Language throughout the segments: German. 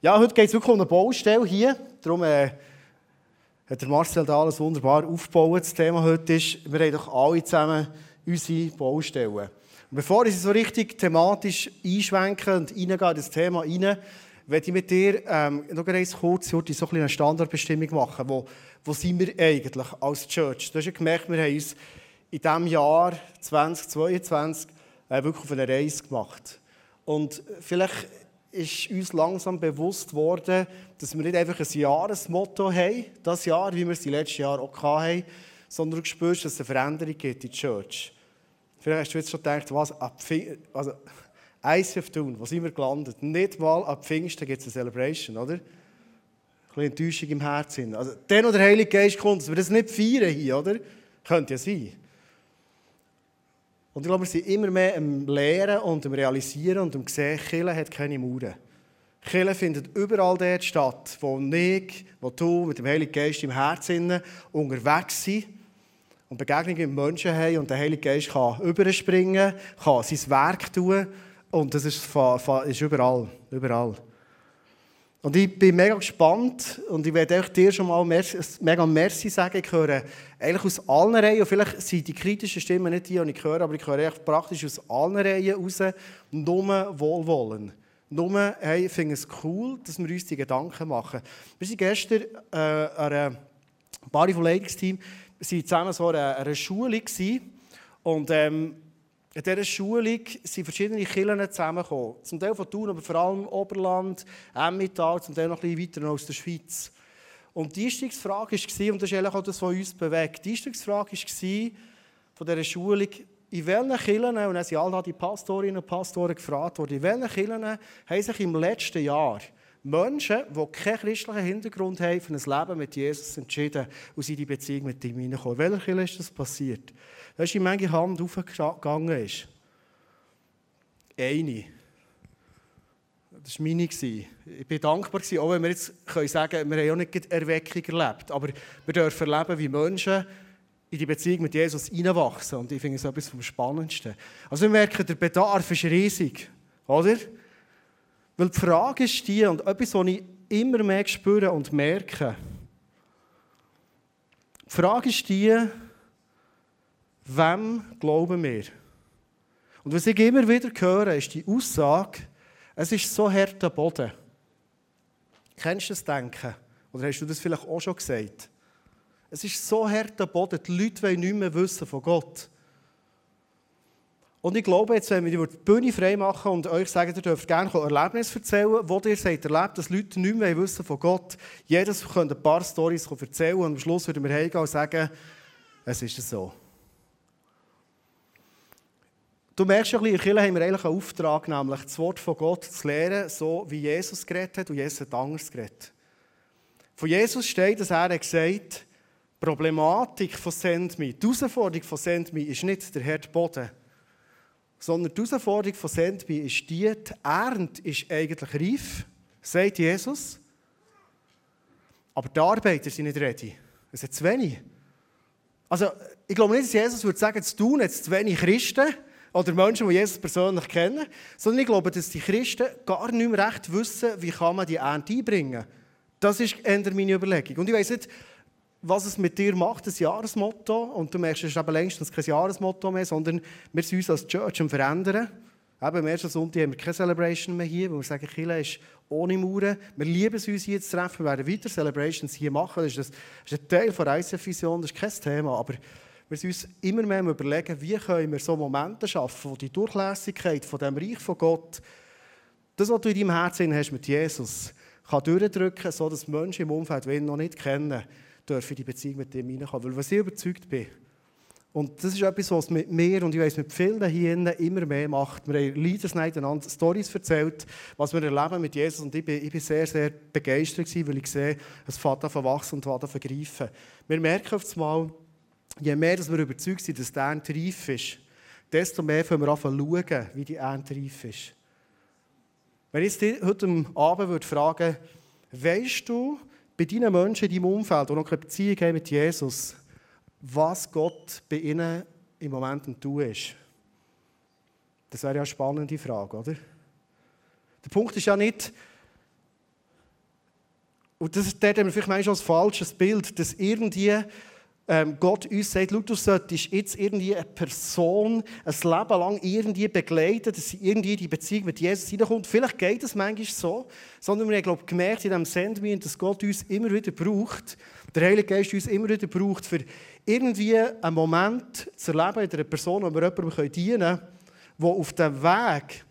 Ja, heute geht es wirklich um eine Baustelle hier. Darum äh, hat der Marcel da alles wunderbar aufgebaut. Das Thema heute ist, wir haben doch alle zusammen unsere Baustellen. Und bevor ich so richtig thematisch einschwenke und in das Thema rein, werde ich mit dir ähm, noch ganz kurz so eine Standardbestimmung machen. Wo, wo sind wir eigentlich als Church? Du hast ja gemerkt, wir haben uns in diesem Jahr 2022 äh, wirklich auf eine Reise gemacht. Und vielleicht ist uns langsam bewusst worden, dass wir nicht einfach ein Jahresmotto haben, das Jahr, wie wir es die letzten Jahre auch hatten, sondern du spürst, dass es eine Veränderung gibt in der Church. Vielleicht hast du jetzt schon gedacht, was ab also tun, wo sind wir gelandet? Nicht mal ab Pfingsten gibt es eine Celebration, oder? Ein bisschen Enttäuschung im Herzen. Also, dann, wo der Heilige Geist kommt, dass wir das nicht feiern hier, oder? Könnte ja sein. Und ich glaube, wir sind immer mehr am Lehren und am Realisieren und am Sehen, Kirche hat keine Mauern. Kirche findet überall dort statt, wo ich, wo du mit dem Heiligen Geist im Herzen unterwegs sind und Begegnungen mit Menschen haben und der Heilige Geist kann überspringen, kann sein Werk tun und das ist, ist überall, überall. Und ich bin mega gespannt und ich werde dir schon mal mega Merci sagen. Ich höre eigentlich aus allen Reihen, vielleicht sind die kritischen Stimmen nicht die, die ich höre, aber ich höre praktisch aus allen Reihen raus, nur Wohlwollen. Nur, hey, ich finde es cool, dass wir uns die Gedanken machen. Wir waren gestern äh, eine Bari vom Leitungsteam, wir waren zusammen so an einer Schule und ähm, in dieser Schulung sind verschiedene Kirchen zusammengekommen. Zum Teil von Thun, aber vor allem Oberland, Emmental, zum Teil noch ein bisschen weiter aus der Schweiz. Und die Einstiegsfrage war, und das ist eigentlich auch das, was uns bewegt, die Einstiegsfrage war von dieser Schulung, in welchen Kirchen, und dann sind alle die Pastorinnen und Pastoren gefragt worden, in welchen Kirchen haben sich im letzten Jahr Menschen, die keinen christlichen Hintergrund haben, für ein Leben mit Jesus entschieden und sind in die Beziehung mit ihm hineingekommen. In welcher Kirche ist das passiert? Weißt du, wie manche Hand aufgegangen ist? Eine. Das war meine. Ich bin dankbar, auch wenn wir jetzt sagen können, wir haben auch nicht Erweckung erlebt. Aber wir dürfen erleben, wie Menschen in die Beziehung mit Jesus hineinwachsen. Und ich finde es etwas vom Spannendsten. Also wir merken, der Bedarf ist riesig. Oder? Weil die Frage ist die, und etwas, was ich immer mehr spüre und merke, die Frage ist die, Wem glauben wir? Und was ich immer wieder höre, ist die Aussage, es ist so harter Boden. Kennst du das Denken? Oder hast du das vielleicht auch schon gesagt? Es ist so harter Boden, die Leute wollen nicht mehr wissen von Gott. Und ich glaube, jetzt, wenn wir die Bühne frei machen und euch sagen, ihr dürft gerne Erlebnisse erzählen, wo ihr seid erlebt, dass Leute nicht mehr wissen von Gott. Jedes könnte ein paar Storys erzählen und am Schluss würden wir heimgehen und sagen, es ist so. Du merkst ja, in der Kirche haben wir eigentlich einen Auftrag, nämlich das Wort von Gott zu lehren, so wie Jesus geredet hat und Jesus hat anders geredet. Von Jesus steht, dass er gesagt hat, die Problematik von Sendmi, die Herausforderung von Sendmi ist nicht der harte Boden, sondern die Herausforderung von Sendmi ist die, die Ernte ist eigentlich reif, sagt Jesus, aber die Arbeiter sind nicht ready. Es sind zu wenig. Also, ich glaube nicht, dass Jesus würde sagen, zu tun jetzt zu wenig Christen, oder Menschen, die Jesus persönlich kennen, sondern ich glaube, dass die Christen gar nicht mehr recht wissen, wie kann man die Ernte einbringen. Das ist eher meine Überlegung. Und ich weiß nicht, was es mit dir macht, das Jahresmotto. Und du merkst, es ist eben längstens kein Jahresmotto mehr, sondern wir sind uns als Church am Verändern. Eben, am ersten Sonntag haben wir keine Celebration mehr hier, weil wir sagen, Kirche ist ohne Mauern. Wir lieben es, uns hier zu treffen. Wir werden weiter Celebrations hier machen. Das ist, das ist ein Teil der ICF-Vision, das ist kein Thema. Aber wir sind uns immer mehr überlegen, wie können wir so Momente schaffen, wo die Durchlässigkeit von dem Reich von Gott, das, was du in deinem Herzen hast mit Jesus, kann durchdrücken, sodass Menschen im Umfeld, die ihn noch nicht kennen, dürfen die Beziehung mit ihm hineinkommen. Weil was ich überzeugt bin, und das ist etwas, was mit mir und ich weiß mit vielen hier immer mehr macht. Wir haben Leaders Night einander Storys erzählt, was wir erleben mit Jesus. Und ich bin, ich bin sehr, sehr begeistert, weil ich sehe, es fährt an wachsen und an vergreifen. Wir merken auf einmal, je mehr dass wir überzeugt sind, dass die Ernte reif ist, desto mehr können wir anfangen schauen, wie die Ernte reif ist. Wenn ich jetzt heute Abend würde fragen weißt du, bei deinen Menschen in deinem Umfeld, die noch keine Beziehung haben mit Jesus, was Gott bei ihnen im Moment am Tun ist? Das wäre ja eine spannende Frage, oder? Der Punkt ist ja nicht, Und das ist dort vielleicht manchmal ein falsches Bild, dass irgendwie ähm, Gott uns sagt, du solltest jetzt irgendwie eine Person ein Leben lang irgendwie begleiten, dass sie irgendwie die Beziehung mit Jesus hineinkommt. Vielleicht geht es manchmal so, sondern wir haben glaube gemerkt in diesem Sendmin, dass Gott uns immer wieder braucht, der Heilige Geist uns immer wieder braucht, für irgendwie einen Moment zu erleben in einer Person, wo wir jemandem dienen können, der auf dem Weg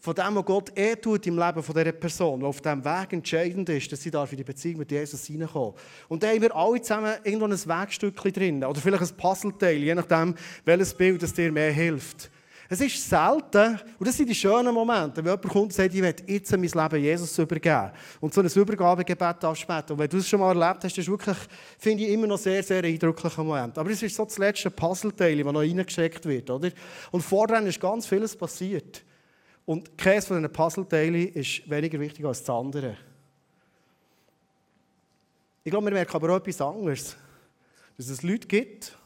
von dem, was Gott eh tut im Leben von dieser Person, der auf diesem Weg entscheidend ist, dass sie da für die Beziehung mit Jesus hineinkommen. Und da haben wir alle zusammen irgendwo ein Wegstückchen drin. Oder vielleicht ein Puzzleteil, je nachdem, welches Bild das dir mehr hilft. Es ist selten, und das sind die schönen Momente, wenn jemand kommt und sagt, ich will jetzt mein Leben Jesus übergeben und so ein Übergabegebet abspäten. Und wenn du es schon mal erlebt hast, das ist wirklich, finde ich, immer noch sehr, sehr eindrücklicher Moment. Aber es ist so das letzte Puzzleteil, das noch reingesteckt wird. Oder? Und vorher ist ganz vieles passiert. Und keines von diesen Puzzleteilen ist weniger wichtig als das andere. Ich glaube, wir merken aber auch etwas anderes. Dass es Leute gibt,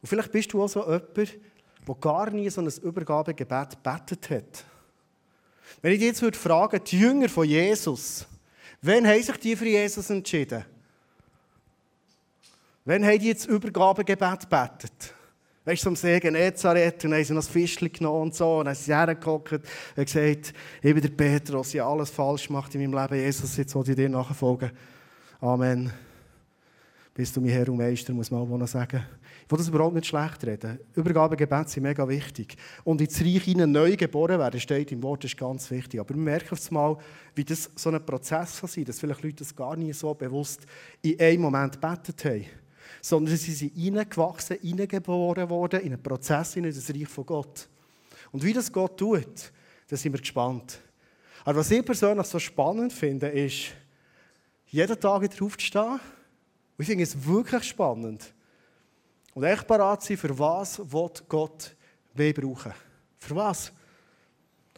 und vielleicht bist du auch so jemand, der gar nie so ein Übergabegebet betet hat. Wenn ich dich jetzt würde fragen, die Jünger von Jesus, wann haben sich die für Jesus entschieden? Wann haben die jetzt Übergabegebet betet? Weißt du, am See Genezareth, und haben sie noch das Fischchen genommen und so, und sind sie hergeguckt und gesagt, ich bin der Petrus, ich habe alles falsch gemacht in meinem Leben, Jesus, jetzt will ich dir nachfolgen. Amen. Bist du mein Herr und Meister, muss man auch noch sagen. Ich will das überhaupt nicht schlecht reden. Übergabegebete sind mega wichtig. Und ins Reich hinein neu geboren werden, steht im Wort, ist ganz wichtig. Aber wir merken auf mal, wie das so ein Prozess kann sein dass vielleicht Leute das gar nicht so bewusst in einem Moment betet haben sondern sie sind hineingewachsen, hineingeboren worden in einen Prozess in das Reich von Gott. Und wie das Gott tut, da sind wir gespannt. Aber was ich persönlich so spannend finde, ist, jeden Tag wieder aufzustehen. Und ich finde es wirklich spannend. Und echt parat sein, für was Gott will brauchen. Für was?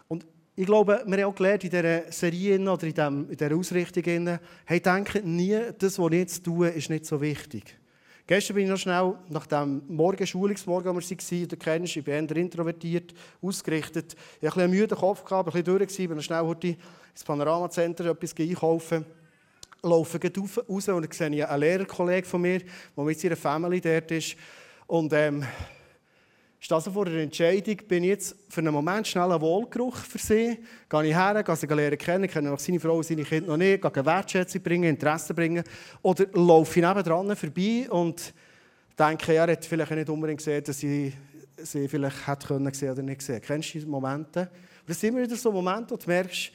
Und ich glaube, wir haben auch gelernt in dieser Serie oder in dieser Ausrichtung, hey, denke nie, das, was ich jetzt tue, ist nicht so wichtig. Gestern bin ich noch schnell, nach dem Morgen, Schulungsmorgen, wo wir waren, du kennst, ich bin introvertiert, ausgerichtet. Ich hatte einen müden Kopf, gehabt, ein bisschen durch, bin noch schnell heute ins Panoramacenter etwas einkaufen. Laufe raus und sehe ich einen Lehrerkollegen von mir, der mit seiner Family dort ist. Und ähm, ist also vor der Entscheidung, bin ich jetzt für einen Moment schnell einen Wohlgeruch für sie, gehe ich her, gehe sie lernen kennen, kenne noch seine Frau und seine Kinder noch nicht, gehe Wertschätzung bringen, Interesse bringen, oder laufe ich nebendran vorbei und denke, er hat vielleicht nicht unbedingt gesehen, dass sie sie vielleicht hätte können sehen oder nicht gesehen. Kennst du diese Momente? das sind immer wieder so Momente, wo du merkst,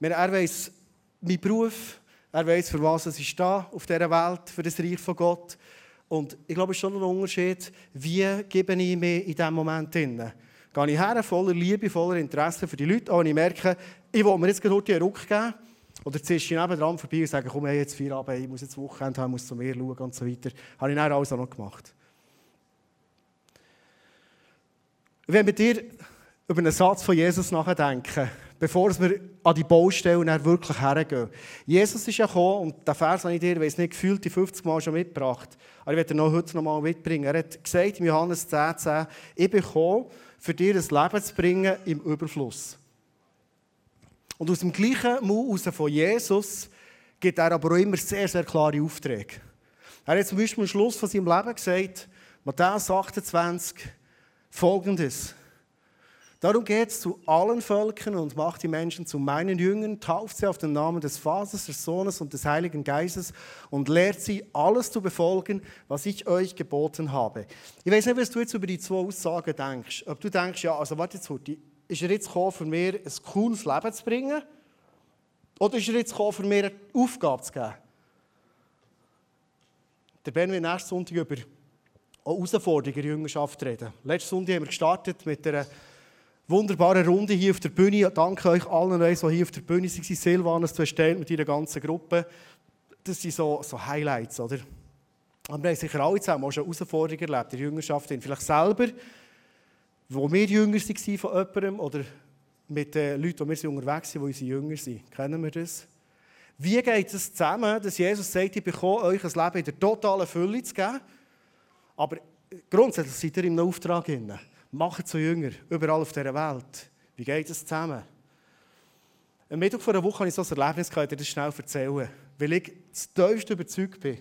er weiss meinen Beruf, er weiss, für was ich stehe auf dieser Welt, für das Reich von Gott. Und ich glaube, es ist schon ein Unterschied, wie gebe ich mich in diesem Moment hin. Gehe ich her, voller Liebe, voller Interesse für die Leute, auch wenn ich merke, ich will mir jetzt gerade einen Ruck geben. Oder ziehst du nebenan vorbei und sagst, komm, hey, jetzt vier Abend, ich muss jetzt Wochenende haben, muss zu mir schauen und so weiter. Habe ich dann alles auch noch gemacht. Wenn wir dir über einen Satz von Jesus nachdenken, bevor wir an die Baustelle wirklich hergehen. Jesus ist ja gekommen, und der Vers habe ich dir, weiß nicht, gefühlt die 50 Mal schon mitgebracht, aber ich werde ihn noch heute noch mal mitbringen. Er hat gesagt in Johannes 10, 10, ich bin gekommen, für dir ein Leben zu bringen im Überfluss. Und aus dem gleichen Mund von Jesus gibt er aber auch immer sehr, sehr klare Aufträge. Er hat zum Beispiel am Schluss von seinem Leben gesagt, Matthäus 28, folgendes. Darum geht es zu allen Völkern und macht die Menschen zu meinen Jüngern, tauft sie auf den Namen des Vaters, des Sohnes und des Heiligen Geistes und lehrt sie, alles zu befolgen, was ich euch geboten habe. Ich weiß nicht, was du jetzt über die zwei Aussagen denkst. Ob du denkst, ja, also warte jetzt, Hurti, ist er jetzt gekommen, für mir ein cooles Leben zu bringen? Oder ist er jetzt gekommen, für mir eine Aufgabe zu geben? Der Ben wird nächsten Sonntag über Herausforderungen der Jüngerschaft reden. Letzten Sonntag haben wir gestartet mit einer Wunderbare Runde hier auf der Bühne. Danke euch allen, die hier auf der Bühne waren. Silvanus, du hast mit ihrer ganzen Gruppe. Das sind so, so Highlights, oder? Aber wir haben sicher alle zusammen auch schon Herausforderungen erlebt in der Jüngerschaft. Vielleicht selber, wo wir jünger waren von jemandem oder mit den Leuten, die wir unterwegs sind, die unsere Jünger sind. Kennen wir das? Wie geht es zusammen, dass Jesus sagt, ich bekomme euch ein Leben in der totalen Fülle zu geben, aber grundsätzlich seid ihr im Auftrag drin. Machen zu Jünger, überall auf dieser Welt. Wie geht es zusammen? Am Mittwoch vor einer Woche hatte ich so ein Erlebnis, ich dir das schnell erzählen. weil ich das tiefste überzeugt bin.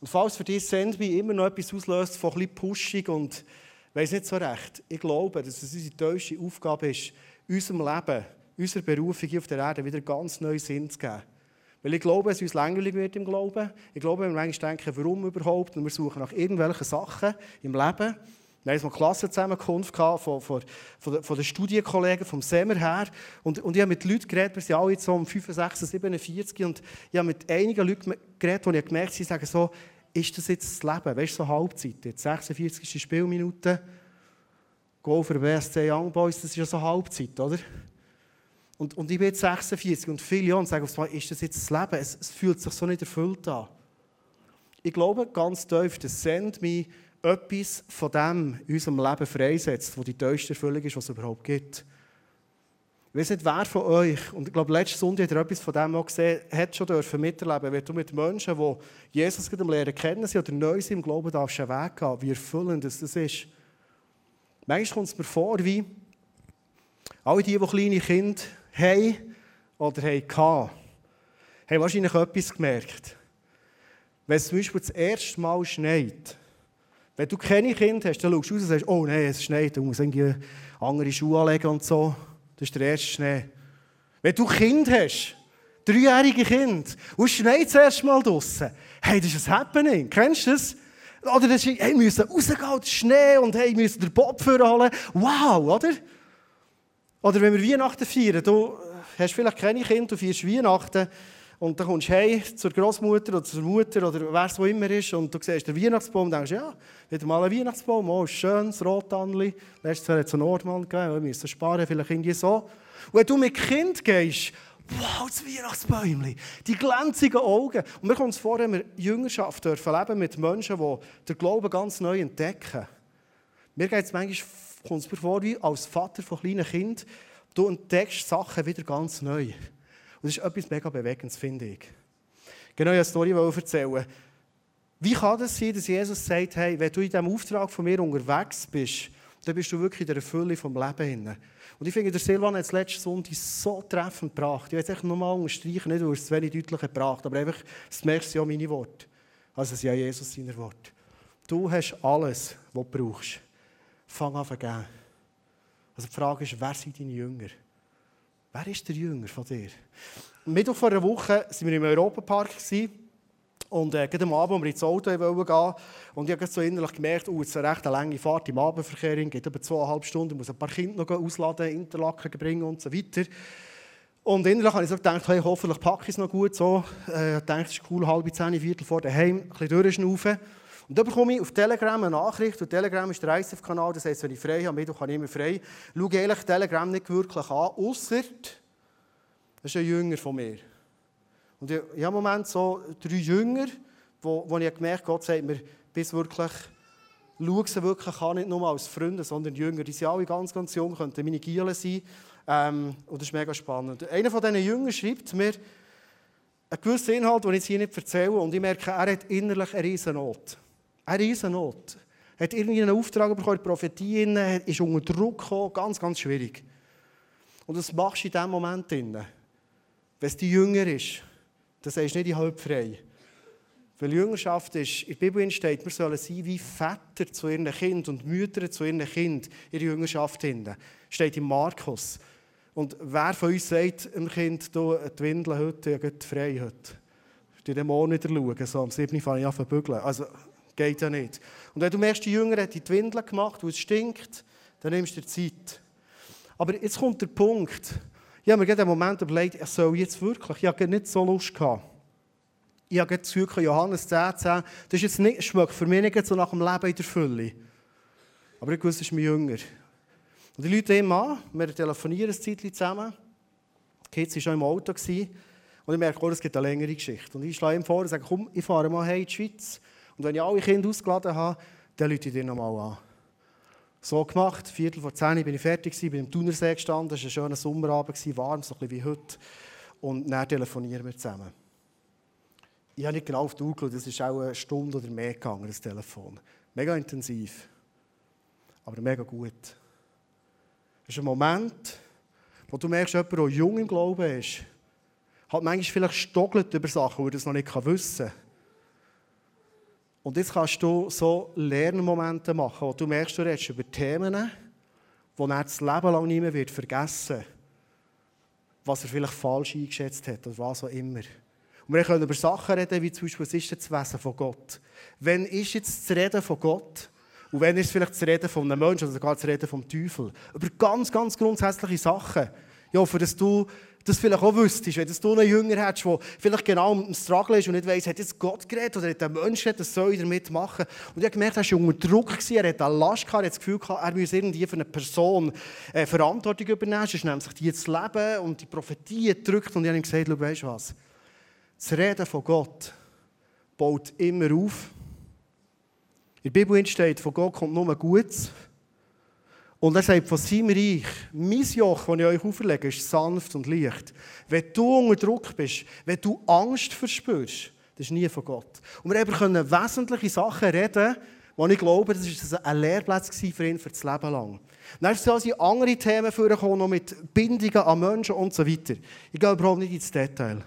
Und falls für dich Sendby immer noch etwas auslöst von ein Pushing und weiß nicht so recht, ich glaube, dass es unsere tiefste Aufgabe ist, unserem Leben, unserer Berufung hier auf der Erde wieder ganz neuen Sinn zu geben. Weil ich glaube, es uns langweilig wird im Glauben. Ich glaube, wir manchmal denken, warum überhaupt, und wir suchen nach irgendwelchen Sachen im Leben, wir hatten eine Klassenzusammenkunft von, von, von, von den Studienkollegen vom Semmer her. Und, und ich habe mit Leuten geredet, wir sind alle jetzt so um 65, 47. Und ich habe mit einigen Leuten geredet, die ich gemerkt habe, sie sagen so, ist das jetzt das Leben? Weißt du, so Halbzeit. Jetzt 46. Spielminute. Goal für BSC Young Boys, das ist ja so Halbzeit, oder? Und, und ich bin jetzt 46 und viele Jahre sagen, ist das jetzt das Leben? Es, es, fühlt sich so nicht erfüllt an. Ich glaube ganz tief, das sendet mich etwas von dem in unserem Leben freisetzt, wo die tiefste Erfüllung ist, was es überhaupt gibt. Ich weiß nicht, wer von euch, und ich glaube, letzte Sonntag hat er etwas von dem auch gesehen, hat schon dürfen miterleben, wenn du mit Menschen, die Jesus gerade Lehren kennen sie oder neu sind im Glauben, darfst einen Weg gehen, wie erfüllend das ist. Manchmal kommt es mir vor, wie alle die, die kleine Kinder haben oder hatten, haben wahrscheinlich etwas gemerkt. Wenn es zum Beispiel das erste Mal schneit, wenn du keine Kinder hast, dann schaust du raus und sagst, oh nein, es schneit, du musst irgendwie andere Schuhe anlegen und so. Das ist der erste Schnee. Wenn du Kind hast, dreijährige Kind, und es schneit das erste Mal draußen, hey, das ist ein Happening. Kennst du das? Oder das ist, hey, wir müssen rausgehen, der Schnee, und hey, wir müssen den Bob holen. Wow, oder? Oder wenn wir Weihnachten feiern, du hast vielleicht keine Kinder, du feierst Weihnachten, und dann kommst du heim zur Großmutter oder zur Mutter oder wer es immer ist und du siehst den Weihnachtsbaum und denkst, ja, wieder mal ein Weihnachtsbaum, oh, schön, das Rotannli. Letztes Jahr hat es einen Nordmann gegeben, wir müssen sparen, vielleicht irgendwie so. Und wenn du mit Kind gehst, wow, das Weihnachtsbäumchen, die glänzigen Augen. Und mir kommt es vor, wenn wir Jüngerschaft dürfen leben mit Menschen, die den Glauben ganz neu entdecken. Mir geht es manchmal kommt es mir vor, wie als Vater von kleinen Kindern, du entdeckst Sachen wieder ganz neu. Und das ist etwas mega Bewegendes, finde ich. Genau, ich eine Story erzählen. Wie kann das sein, dass Jesus sagt, hey, wenn du in diesem Auftrag von mir unterwegs bist, dann bist du wirklich in der Fülle vom Leben. Und ich finde, der Silvan hat es letzte Sonntag so treffend gebracht. Ich will es nochmal unterstreichen, nicht, weil es wenig deutlich gebracht aber einfach, das merkst du ja meine Worte. Also es ist ja Jesus seine Worte. Du hast alles, was du brauchst. Fang an zu geben. Also die Frage ist, wer sind deine Jünger? Wer ist der Jünger von dir? Mittwoch vor einer Woche waren wir im Europapark. Und äh, am Abend, als wir ins Auto wollen gehen, und ich habe so innerlich gemerkt, oh, es ist eine recht lange Fahrt im Abendverkehr, geht über zweieinhalb Stunden, muss ein paar Kinder noch ausladen, Interlaken bringen und so weiter. Und innerlich habe ich so gedacht, hey, hoffentlich packe ich es noch gut so. Äh, ich dachte, es ist cool, halb zehn, viertel vor daheim, ein bisschen durchschnaufen. Und dann bekomme ich auf Telegram eine Nachricht, und Telegram ist der ICF-Kanal, das heisst, wenn ich frei habe, Mittwoch habe ich immer frei, schaue ich eigentlich Telegram nicht wirklich an, außer das ist ein Jünger von mir. Und ich, ich habe im Moment so drei Jünger, wo, wo ich gemerkt habe, Gott sagt mir, bis wirklich, schau sie wirklich an, nicht nur als Freunde, sondern Jünger. Die sind alle ganz, ganz jung, könnten meine Gielen sein. Ähm, und das ist mega spannend. Einer von diesen Jüngern schreibt mir einen gewissen Inhalt, den ich jetzt hier nicht erzähle, und ich merke, er hat innerlich eine riesen Not. Eine riesen Not. Er hat irgendwie einen Auftrag bekommen, Prophetie ist unter Druck gekommen, ganz, ganz schwierig. Und das machst du in diesem Moment. Wenn es die Jünger ist, dann sagst du nicht, ich habe frei. Weil Jüngerschaft ist, in der Bibel steht, wir sollen sein wie Väter zu ihren Kindern und Mütter zu ihren Kindern, ihre Jüngerschaft hinten. Steht in Markus. Und wer von uns sagt dem Kind, du, die Windel heute, ich habe frei heute. Die Dämonen wieder schauen, so am 7. fange ich an zu bügeln. Also, Geht ja nicht. Und wenn du merkst, die Jünger haben die Windeln gemacht, wo es stinkt, dann nimmst du dir Zeit. Aber jetzt kommt der Punkt. Ich habe mir gerade einen Moment überlegt, ich soll jetzt wirklich, ich habe nicht so Lust gehabt. Ich habe das Johannes 10, 10, das ist jetzt nicht, schmeckt für mich nicht so nach dem Leben in der Fülle. Aber ich wusste, es ist mein Jünger. Und die Leute nehmen an, wir telefonieren ein Zeitchen zusammen. Die Kids waren schon im Auto. Und ich merke, oh, es gibt eine längere Geschichte. Und ich schlage ihm vor und sage, komm, ich fahre mal in die Schweiz. Und wenn ich alle Kinder ausgeladen habe, dann rufe ich dir nochmal an. So gemacht, Viertel vor zehn bin ich fertig, bin im Thunersee gestanden, es war ein schöner Sommerabend, warm, so ein wie heute. Und dann telefonieren wir zusammen. Ich habe nicht genau auf die Uhr geschaut, das ist auch eine Stunde oder mehr gegangen, das Telefon. Mega intensiv, aber mega gut. Es ist ein Moment, wo du merkst, jemand, der jung im Glauben ist, halt manchmal vielleicht stockelt über Sachen, wo er noch nicht wissen kann. Und jetzt kannst du so Lernmomente machen, wo du merkst, du redest über Themen, die er das Leben lang nicht mehr vergessen wird, was er vielleicht falsch eingeschätzt hat oder was auch immer. Und wir können über Sachen reden, wie zum Beispiel, was ist das Wesen von Gott? Wenn ist jetzt das Reden von Gott? Und wenn ist vielleicht das Reden von einem Menschen oder sogar das Reden vom Teufel? Über ganz, ganz grundsätzliche Sachen. Ja, für dass du das vielleicht auch wüsstest, wenn du einen Jünger hättest, der vielleicht genau im Struggle ist und nicht weiss, hat jetzt Gott geredet oder hat ein Mensch das soll ich damit machen. Und ich habe gemerkt, er war unter Druck, er hat eine Last gehabt, er hat das Gefühl gehabt, er müsse irgendwie für eine Person äh, Verantwortung übernehmen, sonst nimmt sich die jetzt Leben und die Prophetie drückt. Und ich habe ihm gesagt, weißt du was, das Reden von Gott baut immer auf. In der Bibel steht, von Gott kommt nur Gutes. Und er sagt von seinem Reich, mein Joch, das ich euch auferlege, ist sanft und leicht. Wenn du unter Druck bist, wenn du Angst verspürst, das ist nie von Gott. Und wir können wesentliche Sachen reden, wo ich glaube, das war ein Lehrplatz für ihn für das Leben lang. Dann sind andere Themen vorgekommen, noch mit Bindungen an Menschen und so weiter. Ich gehe überhaupt nicht ins Detail.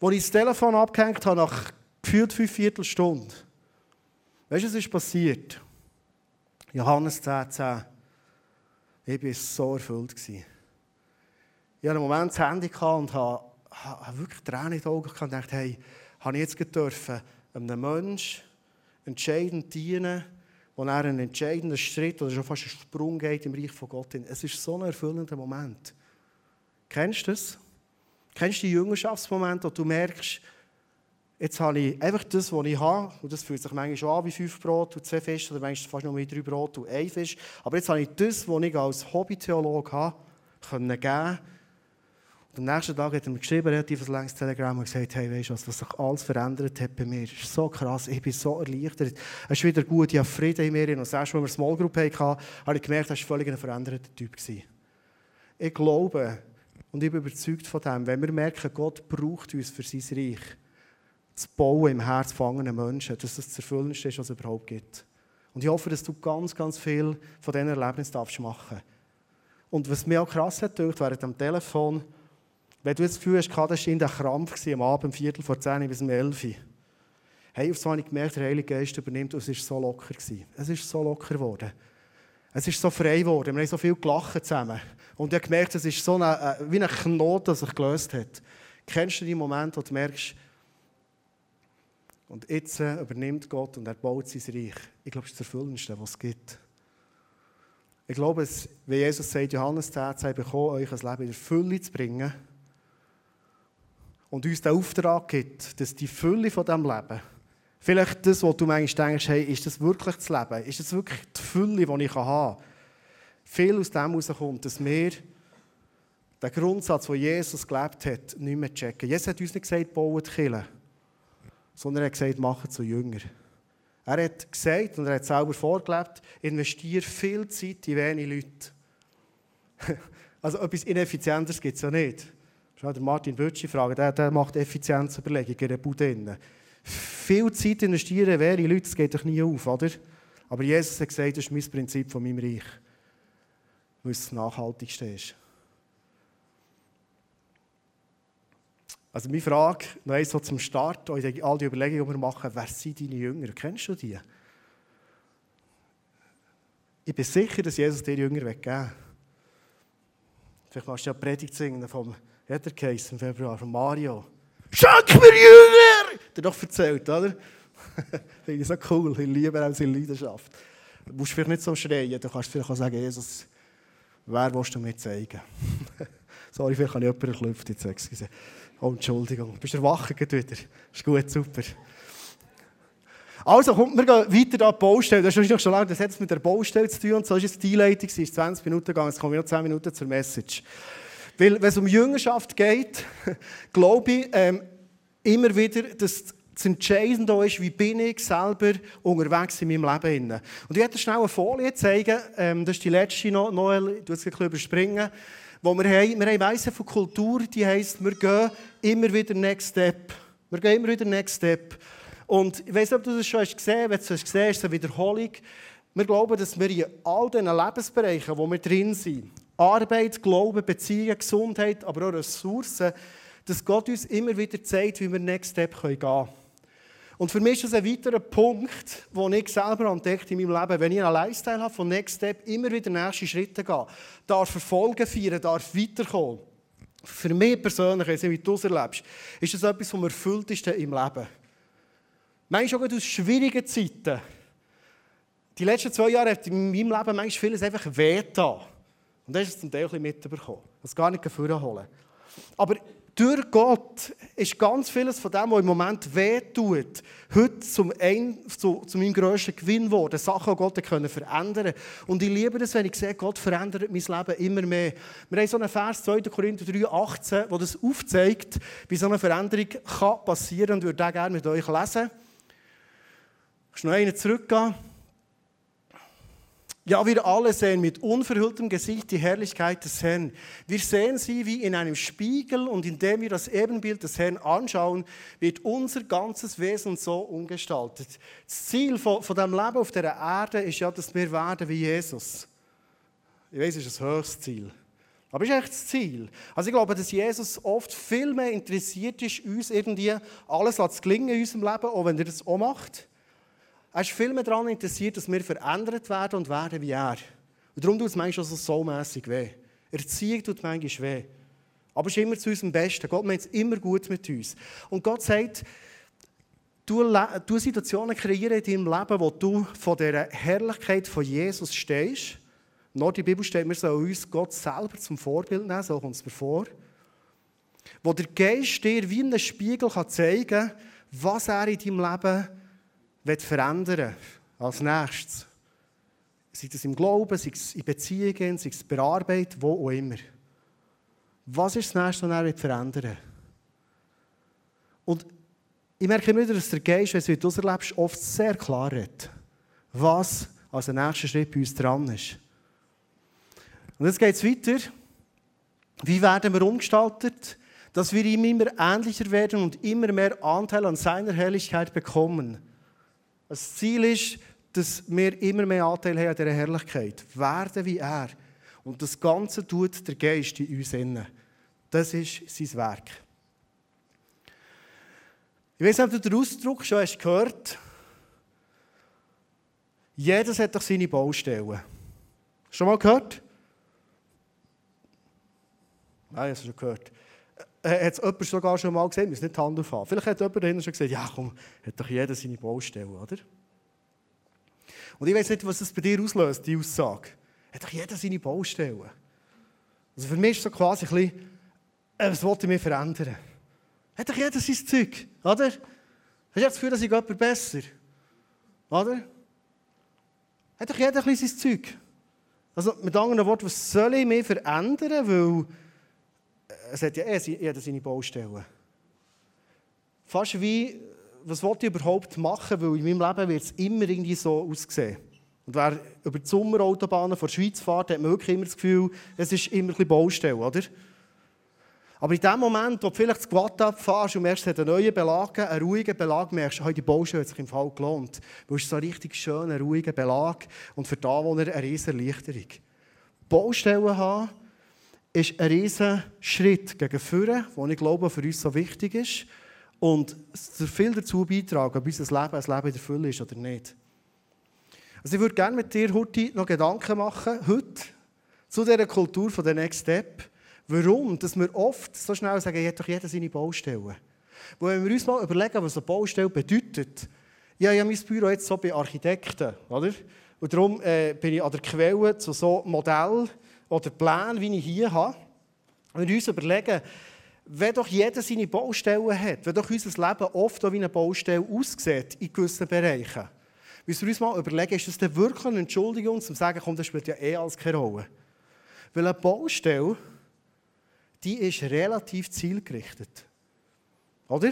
Als ich das Telefon abgehängt habe, nach gefühlt fünf Viertelstunden, weißt du, was ist passiert? Johannes 10, 10. Ich war so erfüllt. Ich hatte einen Moment das Handy und habe, wirklich Tränen in den Augen und dachte, hey, habe ich jetzt dürfen, einem Menschen entscheidend dienen, wo er einen entscheidenden Schritt oder schon fast einen Sprung geht im Reich von Gott. Es ist so ein erfüllender Moment. Kennst du das? Kennst du die Jüngerschaftsmomente, wo du merkst, Jetzt habe ich einfach das, was ich habe, und das fühlt sich manchmal schon an wie fünf Brot und zwei Fische, oder manchmal fast noch mehr drei Brot und ein Fisch. Aber jetzt habe ich das, was ich als Hobbytheologe habe, können geben. Und am nächsten Tag hat er mir geschrieben, relativ ein langes Telegramm, und gesagt, hey, weißt du was, was sich alles verändert hat bei mir, das ist so krass, ich bin so erleichtert. Es ist wieder gut, ich habe Frieden in mir. Und Mal, als wir eine Small Group hatten, habe ich gemerkt, er war völlig ein veränderter Typ. Ich glaube, und ich bin überzeugt von dem, wenn wir merken, Gott braucht uns für sein Reich, zu bauen im Herz gefangenen Menschen, dass das das Erfüllendste ist, was es überhaupt gibt. Und ich hoffe, dass du ganz, ganz viel von diesen Erlebnissen darfst machen Und was mir auch krass hat gedacht, während am Telefon, wenn du das Gefühl hast, das war ein Krampf am Abend, um Viertel vor zehn bis um elf Hey, auf so habe ich gemerkt, der Heilige Geist übernimmt und es war so locker. Gewesen. Es ist so locker geworden. Es ist so frei geworden. Wir haben so viel gelacht zusammen. Und ich habe gemerkt, es ist so eine, äh, wie ein Knoten, der sich gelöst hat. Kennst du die Momente, wo du merkst, und jetzt äh, übernimmt Gott und er baut sein Reich. Ich glaube, das ist das Erfüllendste, was es gibt. Ich glaube, es, wie Jesus sagt, Johannes 10, ich bekomme euch ein Leben in der Fülle zu bringen. Und uns den Auftrag gibt, dass die Fülle von diesem Leben, vielleicht das, was du manchmal denkst, hey, ist das wirklich das Leben? Ist das wirklich die Fülle, die ich kann? Viel aus dem herauskommt, dass wir den Grundsatz, den Jesus gelebt hat, nicht mehr checken. Jesus hat uns nicht gesagt, die Kirche sondern er hat gesagt, machen zu Jünger. Er hat gesagt und er hat selber vorgelebt, investiere viel Zeit in wenige Leute. Also etwas Ineffizientes gibt es ja nicht. Schau der Martin Bötschi fragen, der, der macht Effizienzüberlegungen in der Bude. Viel Zeit investieren in wenige Leute, das geht doch nie auf, oder? Aber Jesus hat gesagt, das ist mein Prinzip von meinem Reich. Weil es das Nachhaltigste ist. Also meine Frage, noch so zum Start, all die Überlegungen, die wir machen, wer sind deine Jünger? Kennst du die? Ich bin sicher, dass Jesus dir Jünger geben will. Vielleicht machst du ja Predigt singen vom Case im Februar, von Mario. Schenk mir Jünger! Der doch erzählt, oder? Finde ich so cool, ich liebe auch seine Leidenschaft. Du musst vielleicht nicht so schreien, du kannst vielleicht auch sagen, Jesus, wer willst du mir zeigen? Sorry, vielleicht habe ich jemanden geklüpft jetzt, excuse. Oh, Entschuldigung. Bist du wach wieder? Ist gut, super. Also, kommt, wir gehen weiter an die Baustelle. Das ist noch schon lange, das hat mit der Baustelle zu tun. Und so ist es die Einleitung, es ist 20 Minuten gegangen, jetzt kommen wir noch 10 Minuten zur Message. Weil, wenn es um Jüngerschaft geht, glaube ich ähm, immer wieder, dass das Entscheidende ist, wie bin ich selber unterwegs in meinem Leben. Und ich werde schnell eine Folie zeigen, ähm, das ist die letzte, Noel, du es ein bisschen überspringen wo wir haben, wir haben Weise von Kultur, die heisst, wir gehen immer wieder Next Step. Wir gehen immer wieder Next Step. Und ich weiß nicht, ob du das schon gesehen hast, wenn du es gesehen hast, ist eine Wiederholung. Wir glauben, dass wir in all diesen Lebensbereichen, wo wir drin sind, Arbeit, Glauben, Beziehungen, Gesundheit, aber auch Ressourcen, dass Gott uns immer wieder zeigt, wie wir Next Step gehen können. Und für mich ist das ein weiterer Punkt, den ich selber entdeckt in meinem Leben. Wenn ich einen Lifestyle habe von Next Step, immer wieder nächste Schritte gehen, darf verfolgen, feiern, darf weiterkommen. Für mich persönlich, wie du es erlebst, ist das etwas vom Erfülltesten im Leben. Manchmal auch aus schwierigen Zeiten. Die letzten zwei Jahre hat in meinem Leben manchmal vieles einfach wehgetan. Und das ist zum Teil ein bisschen mitbekommen. Das gar nicht holen. Aber durch Gott ist ganz vieles von dem, was im Moment wehtut, heute zum, ein, zu, zu meinem grössten Gewinn geworden. Sachen, die Gott können verändern Und ich liebe es, wenn ich sehe, Gott verändert mein Leben immer mehr. Wir haben so einen Vers 2. Korinther 3, 18, wo das aufzeigt, wie so eine Veränderung kann passieren kann. Und ich würde den gerne mit euch lesen. Ich noch einen zurückgehen. Ja, wir alle sehen mit unverhülltem Gesicht die Herrlichkeit des Herrn. Wir sehen sie wie in einem Spiegel und indem wir das Ebenbild des Herrn anschauen, wird unser ganzes Wesen so umgestaltet. Das Ziel von, von dem Leben auf der Erde ist ja, dass wir werden wie Jesus. Ich weiß, es ist das höchste Ziel. Aber es ist echt das Ziel. Also ich glaube, dass Jesus oft viel mehr interessiert ist, uns irgendwie alles zu gelingen in unserem Leben, auch wenn er das auch macht. Er ist viel mehr daran interessiert, dass wir verändert werden und werden wie er. Und darum tut es manchmal so soulmässig weh. Erziehung tut manchmal weh. Aber es ist immer zu unserem Besten. Gott meint es immer gut mit uns. Und Gott sagt, du, du Situationen kreieren in deinem Leben, wo du von der Herrlichkeit von Jesus stehst. Noch die Bibel steht, wir sollen uns Gott selber zum Vorbild nehmen, so kommt es mir vor. Wo der Geist dir wie ein Spiegel kann zeigen kann, was er in deinem Leben verändern als nächstes, sei es im Glauben, sei es in Beziehungen, sei es bei Arbeit, wo auch immer. Was ist das Nächste, was er verändern? Und ich merke immer wieder, dass der Geist, wenn du es erlebst, oft sehr klar redet, was als der nächste Schritt bei uns dran ist. Und jetzt geht es weiter. Wie werden wir umgestaltet? Dass wir ihm immer ähnlicher werden und immer mehr Anteil an seiner Herrlichkeit bekommen. Das Ziel ist, dass wir immer mehr Anteil haben an dieser Herrlichkeit. Werden wie er. Und das Ganze tut der Geist in uns innen. Das ist sein Werk. Ich weiß nicht, ob du den Ausdruck schon hast gehört Jedes hat doch seine Baustellen. Schon mal gehört? Nein, hast du schon gehört. Äh, hat es jemand sogar schon mal gesehen, muss nicht die Hand aufhaben. Vielleicht hat jemand dahinter schon gesagt, ja komm, hat doch jeder seine Baustelle, oder? Und ich weiß nicht, was das bei dir auslöst, die Aussage. Hat doch jeder seine Baustelle. Also für mich ist es so quasi ein bisschen, äh, was wollte ich mir verändern? Hat doch jeder sein Zeug, oder? Hast du das Gefühl, dass ich jemand besser? Oder? Hat doch jeder ein bisschen sein Zeug? Also mit anderen Worten, was soll ich mir verändern, weil es hat ja eh jeder seine Baustellen. Fast wie, was wollte ich überhaupt machen, weil in meinem Leben wird es immer irgendwie so aussehen. Und wer über die Sommerautobahnen von der Schweiz fährt, hat man wirklich immer das Gefühl, es ist immer ein bisschen Baustelle, oder? Aber in dem Moment, wo du vielleicht das Quad abfährst und merkst, es hat einen neuen Belag, einen ruhigen Belag, merkst du, die Baustelle hat sich im Fall gelohnt. Weil es so ein richtig schöner, ruhiger Belag und für die Anwohner eine riesige Erleichterung. Baustellen haben, ist ein riesiger Schritt gegen vorne, der ich glaube, für uns so wichtig ist. Und viel dazu beitragen, ob unser Leben ein Leben in der Fülle ist oder nicht. Also ich würde gerne mit dir heute noch Gedanken machen, heute, zu dieser Kultur von der Next Step. Warum? Dass wir oft so schnell sagen, hat doch jeder seine Baustelle. Wenn wir uns mal überlegen, was eine Baustelle bedeutet. Ja, ich habe mein Büro jetzt so bei Architekten, oder? Und darum äh, bin ich an der Quelle zu so Modellen, oder Pläne, wie ich hier habe, wenn wir uns überlegen, wenn doch jeder seine Baustellen hat, wenn doch unser Leben oft auch wie eine Baustelle aussieht in gewissen Bereichen, müssen wir uns mal überlegen, ist das denn wirklich eine Entschuldigung, um zu sagen, komm, das spielt ja eh alles keine Rolle. Weil eine Baustelle, die ist relativ zielgerichtet. Oder?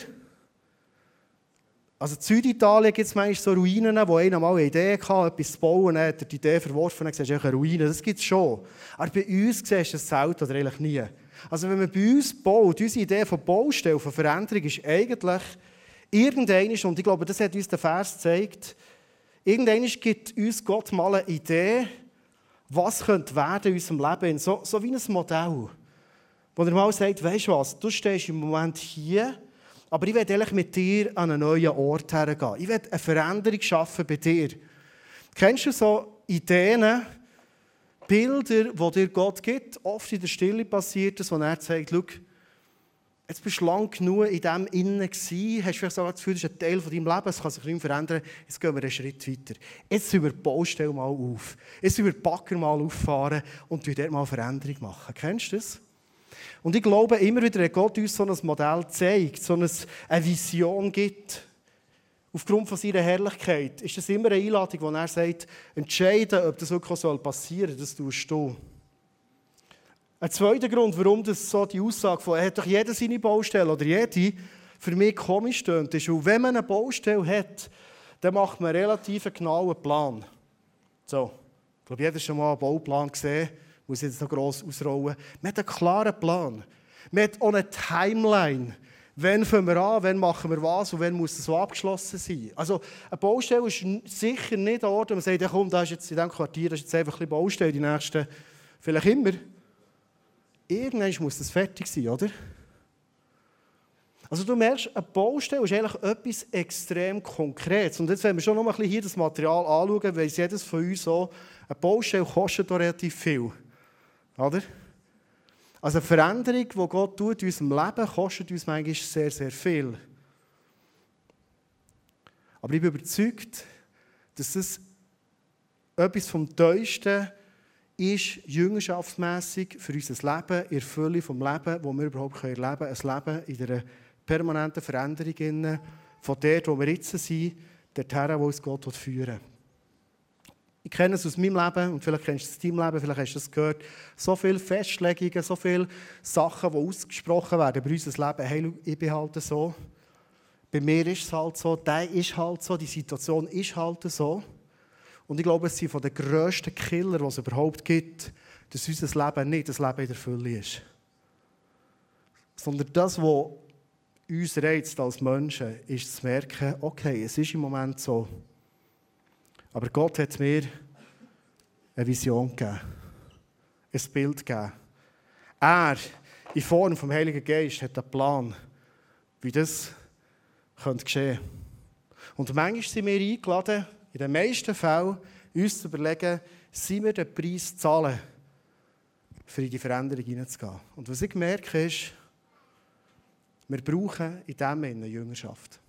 Also in Süditalien gibt es manchmal so Ruinen, wo einer mal eine Idee hatte, etwas zu bauen, dann hat er die Idee verworfen, dann siehst du eine Ruine. Das gibt es schon. Aber bei uns siehst du das selten oder eigentlich nie. Also wenn man bei uns baut, unsere Idee von Baustelle, von Veränderung ist eigentlich irgendein, und ich glaube, das hat uns der Vers gezeigt, irgendein gibt uns Gott mal eine Idee, was könnte werden in unserem Leben, so, so wie ein Modell. Wo er mal sagt, weißt du was, du stehst im Moment hier, aber ich ehrlich mit dir an einen neuen Ort hergehen. Ich will eine Veränderung schaffen bei dir. Kennst du so Ideen, Bilder, die dir Gott gibt? Oft in der Stille passiert es, wo er sagt, schau, jetzt bist du lang genug in dem Innen gewesen, hast vielleicht sogar das Gefühl, das ist ein Teil von deinem Leben, es kann sich nicht verändern, jetzt gehen wir einen Schritt weiter. Jetzt wir die Baustelle mal auf. Jetzt wir die Bagger mal auffahren und dort mal Veränderung machen. Kennst du das? Und ich glaube immer wieder, wenn Gott uns so ein Modell zeigt, so eine Vision gibt, aufgrund von seiner Herrlichkeit, ist das immer eine Einladung, wo er sagt, entscheiden, ob das wirklich passieren soll, das tust du. Ein zweiter Grund, warum das so die Aussage von, er hat doch jeder seine Baustelle oder jede, für mich komisch stöhnt, ist, weil wenn man eine Baustelle hat, dann macht man einen relativ genauen Plan. So, ich glaube, jeder hat schon mal einen Bauplan gesehen muss jetzt noch gross ausrollen. Man hat einen klaren Plan. Man hat auch eine Timeline. Wann fangen wir an, wann machen wir was und wann muss es so abgeschlossen sein. Also eine Baustelle ist sicher nicht ein Ort, wo man sagt, ja, komm, da ist jetzt in diesem Quartier das ist jetzt einfach ein bisschen Baustelle, die nächsten, vielleicht immer. Irgendwann muss das fertig sein, oder? Also du merkst, eine Baustelle ist eigentlich etwas extrem Konkretes. Und jetzt, wenn wir schon noch bisschen hier das Material anschauen, weiss jedes von uns so, eine Baustelle kostet relativ viel. Oder? Also eine Veränderung, die Gott tut in unserem Leben, kostet uns manchmal sehr, sehr viel. Aber ich bin überzeugt, dass es etwas vom Teuersten ist, jüngerschaftsmässig für unser Leben, in der Fülle vom Leben, das wir überhaupt erleben können. Ein Leben in einer permanenten Veränderung, von dort, wo wir jetzt sind, dorthin, wo uns Gott führen will. Ich kenne es aus meinem Leben und vielleicht kennst du es aus deinem Leben, vielleicht hast du es gehört. So viele Festlegungen, so viele Sachen, die ausgesprochen werden über unser Leben. Hey, ich bin halt so. Bei mir ist es halt so, der ist halt so, die Situation ist halt so. Und ich glaube, es sind von den grössten Killer, die es überhaupt gibt, dass unser Leben nicht das Leben in der Fülle ist. Sondern das, was uns reizt als Menschen, ist zu merken, okay, es ist im Moment so. Aber Gott hat mir eine Vision gegeben, ein Bild gegeben. Er, in Form vom Heiligen Geist, hat einen Plan, wie das könnte geschehen Und manchmal sind wir eingeladen, in den meisten Fällen uns zu überlegen, sind wir den Preis zahlen, für in die Veränderung hineinzugehen. Und was ich merke ist, wir brauchen in dem eine Jüngerschaft.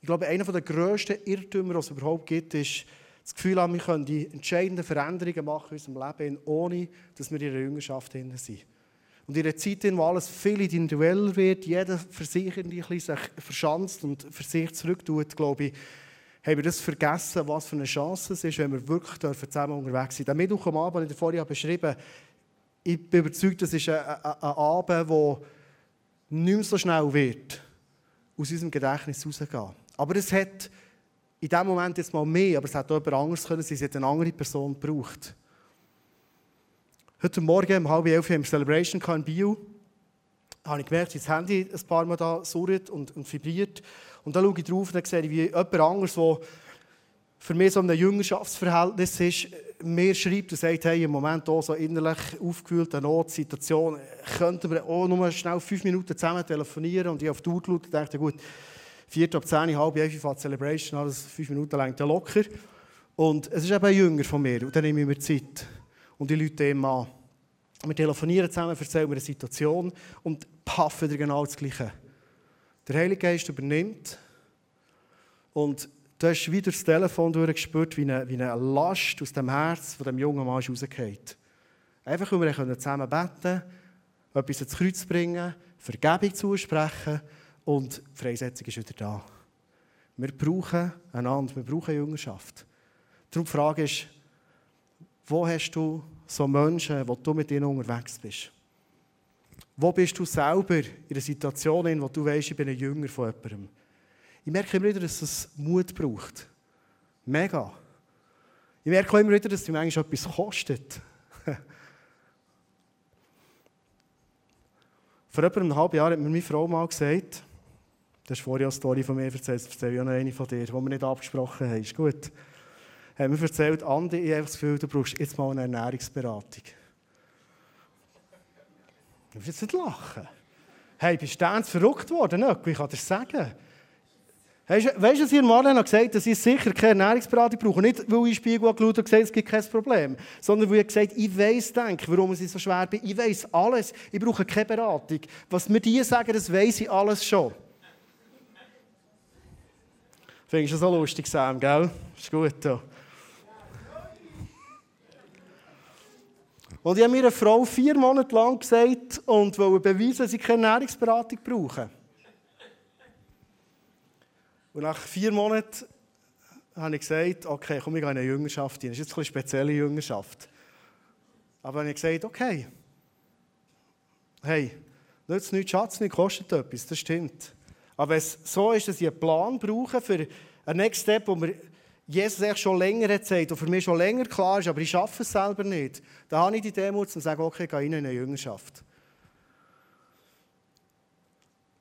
Ich glaube, einer der grössten Irrtümer, die es überhaupt gibt, ist, das Gefühl wir können die entscheidenden Veränderungen machen in unserem Leben, ohne dass wir in der Jüngerschaft sind. Und in einer Zeit, in der alles viel individueller wird, jeder für sich ein sich verschanzt und für sich zurücktut, glaube ich, haben wir das vergessen, was für eine Chance es ist, wenn wir wirklich zusammen unterwegs sind. Der Mittwoch am Abend, den ich vorhin beschrieben habe, ich bin überzeugt, das ist ein, ein, ein Abend, der nicht mehr so schnell wird aus unserem Gedächtnis rausgehen. Aber es hat in dem Moment jetzt mal mehr, aber es hätte auch jemand anderes können sein, es hat eine andere Person gebraucht. Heute Morgen um halb elf wir Celebration in Bio. Habe ich gemerkt, wie das Handy ein paar Mal da surrt und, und vibriert. Und dann schaue ich drauf und sehe ich, wie jemand anderes, der für mich so ein Jüngerschaftsverhältnis ist, mir schreibt und sagt, hey, im Moment auch so innerlich aufgewühlt, eine Notsituation, könnten wir auch nur schnell fünf Minuten zusammen telefonieren und ich auf die Uhr geschaut und dachte, gut, vier ab zehn, halb elf fährt Celebration, alles fünf Minuten lang locker. Und es ist eben ein Jünger von mir und dann nehme ich mir Zeit und die Leute ihm an. Wir telefonieren zusammen, erzählen mir eine Situation und paff wieder genau das Gleiche. Der Heilige Geist übernimmt und du hast wieder das Telefon durchgespürt, wie eine, wie eine Last aus dem Herz von dem jungen Mann rausgeht. Einfach, weil wir zusammen beten etwas ins Kreuz bringen, Vergebung zusprechen und die Freisetzung ist wieder da. Wir brauchen einander, wir brauchen Jüngerschaft. Darum die Frage ist, wo hast du so Menschen, wo du mit ihnen unterwegs bist? Wo bist du selber in einer Situation, in der du weißt, ich bin ein Jünger von jemandem? Ich merke immer wieder, dass es Mut braucht. Mega. Ich merke auch immer wieder, dass es manchmal etwas kostet. Vor etwa einem halben Jahr hat mir meine Frau mal gesagt, das ist vorher eine Story von mir erzählt, das erzähle ich auch noch eine von dir, die wir nicht abgesprochen haben. Ist gut. Haben mir erzählt, Andi, ich habe das Gefühl, du brauchst jetzt mal eine Ernährungsberatung. Du musst jetzt nicht lachen. Hey, bist du ganz verrückt worden? Ich kann dir sagen. Weißt du, was ihr Marlene gesagt dass ich sicher keine Ernährungsberatung brauche? Nicht, weil ich in Spiegel geschaut und gesagt es gibt kein Problem. Sondern weil ich gesagt ich weiss, denke, warum ich so schwer bin. Ich weiss alles. Ich brauche keine Beratung. Was mir die sagen, das weiss ich alles schon. Findest du so lustig, Sam, gell? Ist gut. Da. Und ich habe mir eine Frau vier Monate lang gesagt und wollte beweisen, dass sie keine Ernährungsberatung brauche. Und nach vier Monaten habe ich gesagt, okay, komm, ich gehe in eine Jüngerschaft rein. Das ist jetzt eine spezielle Jüngerschaft. Aber dann habe ich gesagt, okay, hey, nützt nichts, Schatz nicht, kostet etwas, das stimmt. Aber wenn es so ist, dass ich einen Plan brauche für einen Next Step, wo mir Jesus eigentlich schon länger gesagt und für mich schon länger klar ist, aber ich schaffe es selber nicht, dann habe ich die Demut zu sagen, okay, ich gehe in eine Jüngerschaft.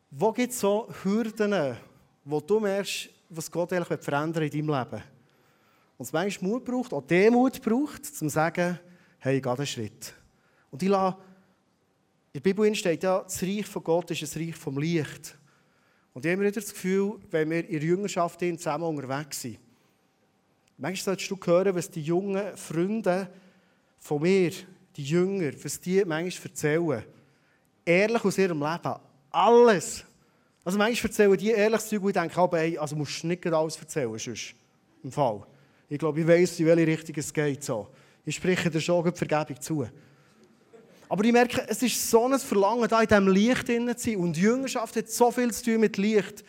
Wo gibt es so Hürden, wo du merkst, was Gott eigentlich verändern in deinem Leben? Und es manchmal Mut braucht, auch Demut braucht, um zu sagen, hey, ich gehe einen Schritt. Und ich lasse, in der Bibel steht ja, das Reich von Gott ist ein Reich vom Licht. Und ich habe immer wieder das Gefühl, wenn wir in der Jüngerschaft zusammen unterwegs sind, manchmal solltest du hören, was die jungen Freunde von mir, die Jünger, was die manchmal erzählen. Ehrlich aus ihrem Leben. Alles. Also manchmal erzählen die ehrliches Zeug, wo ich denke, aber hey, also musst du nicht alles erzählen, sonst im Fall. Ich glaube, ich weiss, in welche Richtung es geht. So. Ich spreche dir schon Vergebung zu. Aber ich merke, es ist so ein Verlangen, da in diesem Licht zu sein. Und die Jüngerschaft hat so viel zu tun mit Licht.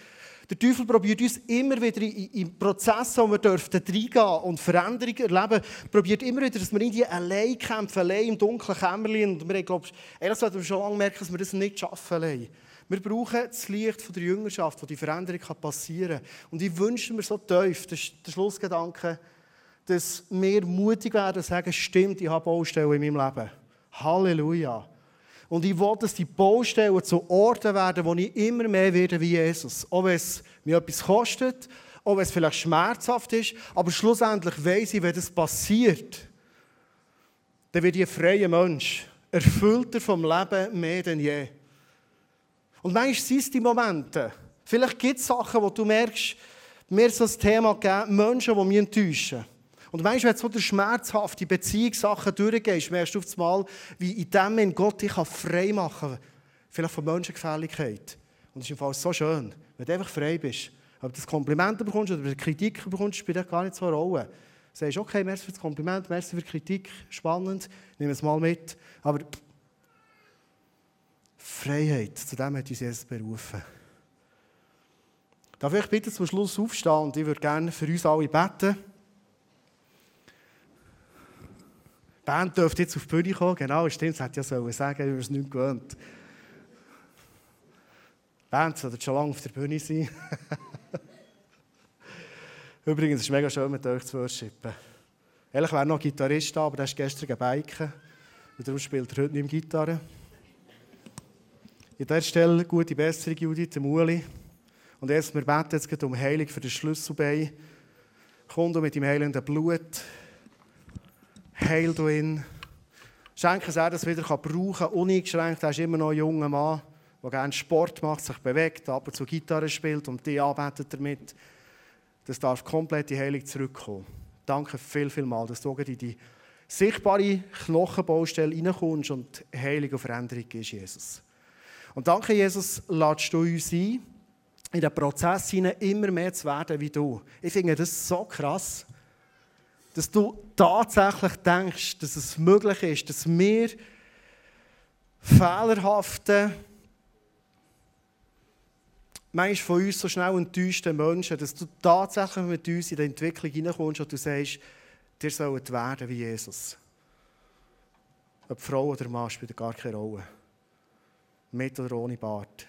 Der Teufel probiert uns immer wieder in Prozesse, wo wir dürfen reingehen und Veränderungen erleben, probiert immer wieder, dass wir in die allein kämpfen, allein im dunklen Kämmerlein. Und wir, glaube ehrlich sollten wir schon lange merken, dass wir das nicht schaffen allein. Wir brauchen das Licht von der Jüngerschaft, wo die Veränderung passieren kann. Und ich wünsche mir so tief, das ist der Schlussgedanke, dass wir mutig werden und sagen, stimmt, ich habe Baustellen in meinem Leben. Halleluja. Und ich will, dass die Baustellen zu Orten werden, wo ich immer mehr werde wie Jesus. Auch wenn es mir etwas kostet, auch wenn es vielleicht schmerzhaft ist, aber schlussendlich weiß ich, wenn das passiert, dann wird ich ein freier Mensch, erfüllter vom Leben mehr denn je. Und manchmal sind es die Momente. Vielleicht gibt es Sachen, wo du merkst, mir so das Thema gegeben, Menschen, die mich enttäuschen. Und manchmal, wenn du so durch schmerzhafte Beziehungssachen durchgehst, merkst du auf einmal, wie in dem Moment Gott dich frei machen kann. Vielleicht von Menschengefälligkeit. Und das ist im Fall so schön, wenn du einfach frei bist. Ob du das Kompliment bekommst oder Kritik bekommst, spielt gar nicht so eine Rolle. Du sagst, okay, merci für das Kompliment, merci für die Kritik, spannend, nimm es mal mit. Aber Freiheit, zu dem hat uns Jesus berufen. Darf ich bitte zum Schluss aufstehen und ich würde gerne für uns alle beten. Die Band dürfte jetzt auf die Bühne kommen. Genau, stimmt, das hätte ja sollen sagen, wir es nicht gewöhnt. Die Band sollte schon lange auf der Bühne sein. Übrigens, es ist mega schön, mit euch zu worshipen. Ehrlich wäre noch Gitarrist aber der ist gestern gebiken. Und darum spielt er heute nicht mehr Gitarre. An dieser Stelle gute Besserung, Judith, dem Uli. Und erst, wir beten jetzt um Heilung für das Schlüsselbein. Komm du mit dem heilenden Blut. Heil du ihn. Schenke es er, dass er wieder brauchen kann, uneingeschränkt. Er ist immer noch ein junger Mann, der gerne Sport macht, sich bewegt, ab und zu Gitarre spielt und die arbeitet damit. Das darf komplett in Heilung zurückkommen. Danke viel, viel mal, dass du in die sichtbare Knochenbaustelle reinkommst und Heilung und Veränderung ist, Jesus. Und danke, Jesus, ladest du uns ein, in den Prozess hinein immer mehr zu werden wie du. Ich finde das so krass, dass du tatsächlich denkst, dass es möglich ist, dass wir fehlerhafte, manchmal von uns so schnell enttäuschten Menschen, dass du tatsächlich mit uns in die Entwicklung hineinkommst und du sagst, dir sollt werden wie Jesus. Ob Frau oder Mann spielt gar keine Rolle mit oder ohne Bart,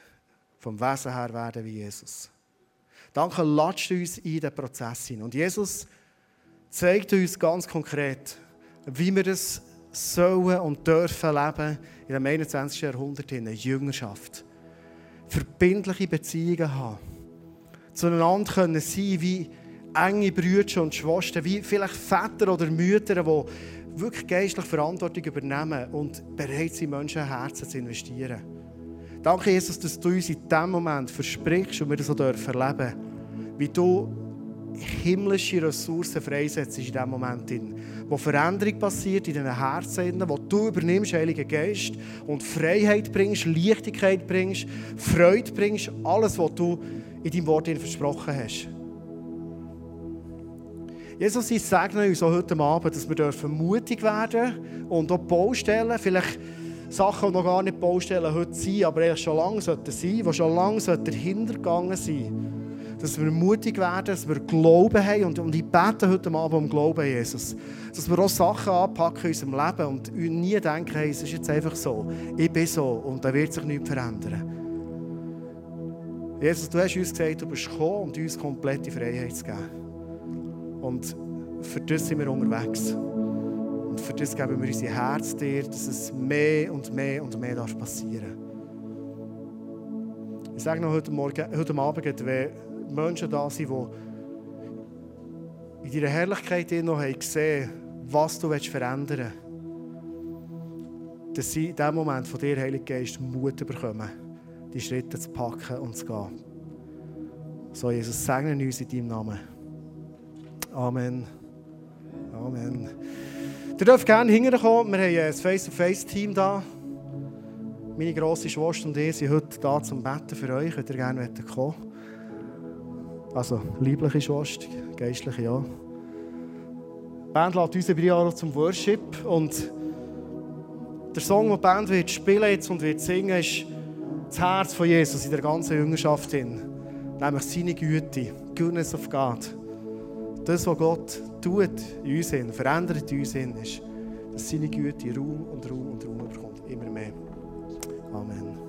vom Wesen her werden wie Jesus. Danke, latscht uns in den Prozess hin. Und Jesus zeigt uns ganz konkret, wie wir es sollen und dürfen leben in dem 21. Jahrhundert in Jüngerschaft. Verbindliche Beziehungen haben. Zueinander können sein wie enge Brüder und Schwestern, wie vielleicht Väter oder Mütter, die wirklich geistlich Verantwortung übernehmen und bereit sind, Menschenherzen zu investieren. Danke, Jesus, dass du uns in diesem Moment versprichst und wir das auch erleben dürfen, wie du himmlische Ressourcen freisetzt in diesem Moment, wo Veränderung passiert in diesen Herzen, wo du übernimmst, Heiliger Geist, und Freiheit bringst, Leichtigkeit bringst, Freude bringst, alles, was du in deinem Wort versprochen hast. Jesus, ich segne uns auch heute Abend, dass wir mutig werden dürfen und auch Baustellen, vielleicht Sachen, die noch gar nicht Baustellen heute sind, aber eigentlich schon lange sollten sein, die schon lange dahinter gegangen sind. Dass wir mutig werden, dass wir Glauben haben und, und ich bete heute Abend um Glauben, Jesus. Dass wir auch Sachen anpacken in unserem Leben und nie denken, hey, es ist jetzt einfach so, ich bin so und da wird sich nichts verändern. Jesus, du hast uns gesagt, du bist gekommen, um uns komplette Freiheit zu geben. Und für das sind wir unterwegs. Und für das geben wir unser Herz dir, dass es mehr und mehr und mehr darf passieren Ich sage noch heute, Morgen, heute Abend, wenn Menschen da sind, die in deiner Herrlichkeit noch haben gesehen was du verändern willst, dass sie in diesem Moment von dir, Heiliger Geist, Mut bekommen, die Schritte zu packen und zu gehen. So, Jesus, segne uns in deinem Namen. Amen. Amen. Ihr dürft gerne hinterkommen. Wir haben ein Face-to-Face-Team da. Meine grosse Schwester und ich sind heute da zum Betten für euch. Könnt ihr gerne kommen? Also, liebliche Schwester, geistliche ja. Die Band lädt uns über zum Worship. Und der Song, den die Band wird spielen jetzt und wird singen, ist das Herz von Jesus in der ganzen Jüngerschaft. Hin. Nämlich seine Güte, Goodness of God das, was Gott tut in uns hin, verändert in uns hin, ist, dass seine Güte Raum und Raum und Raum bekommt. Immer mehr. Amen.